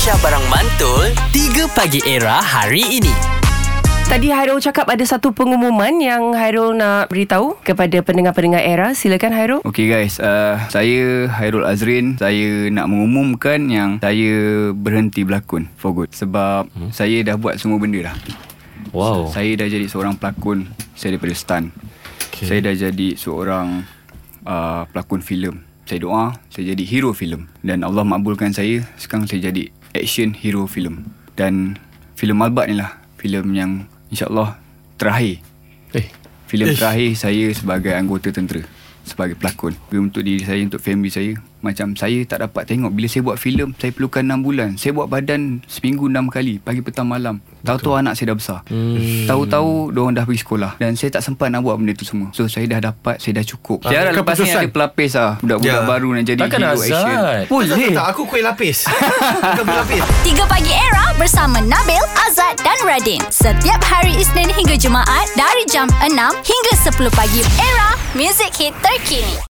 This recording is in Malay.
Aisyah Barang Mantul 3 Pagi Era hari ini Tadi Hairul cakap ada satu pengumuman yang Hairul nak beritahu kepada pendengar-pendengar era. Silakan Hairul. Okay guys, uh, saya Hairul Azrin. Saya nak mengumumkan yang saya berhenti berlakon for good. Sebab hmm. saya dah buat semua benda dah. Wow. Saya dah jadi seorang pelakon. Saya daripada stunt. Okay. Saya dah jadi seorang uh, pelakon filem. Saya doa, saya jadi hero filem. Dan Allah makbulkan saya. Sekarang saya jadi action hero filem. Dan filem Malbat ni lah. Filem yang insyaAllah terakhir. Eh. Filem terakhir saya sebagai anggota tentera sebagai pelakon. Untuk diri saya, untuk family saya, macam saya tak dapat tengok bila saya buat filem, saya perlukan 6 bulan. Saya buat badan seminggu 6 kali, pagi petang malam. Tahu-tahu anak saya dah besar. Hmm. Tahu-tahu diorang dah pergi sekolah dan saya tak sempat nak buat benda tu semua. So saya dah dapat, saya dah cukup. Ah, Saya harap lepas ni ada pelapis lah. Budak-budak Ya. baru nak jadi Takkan hero Azad? action. Tak, Boleh. tak, aku kuih lapis Bukan kuih lapis 3 Pagi Era bersama Nabil, Azad dan Radin. Setiap hari Isnin hingga Jumaat dari jam 6 hingga 10 pagi. Era, music hit terkini.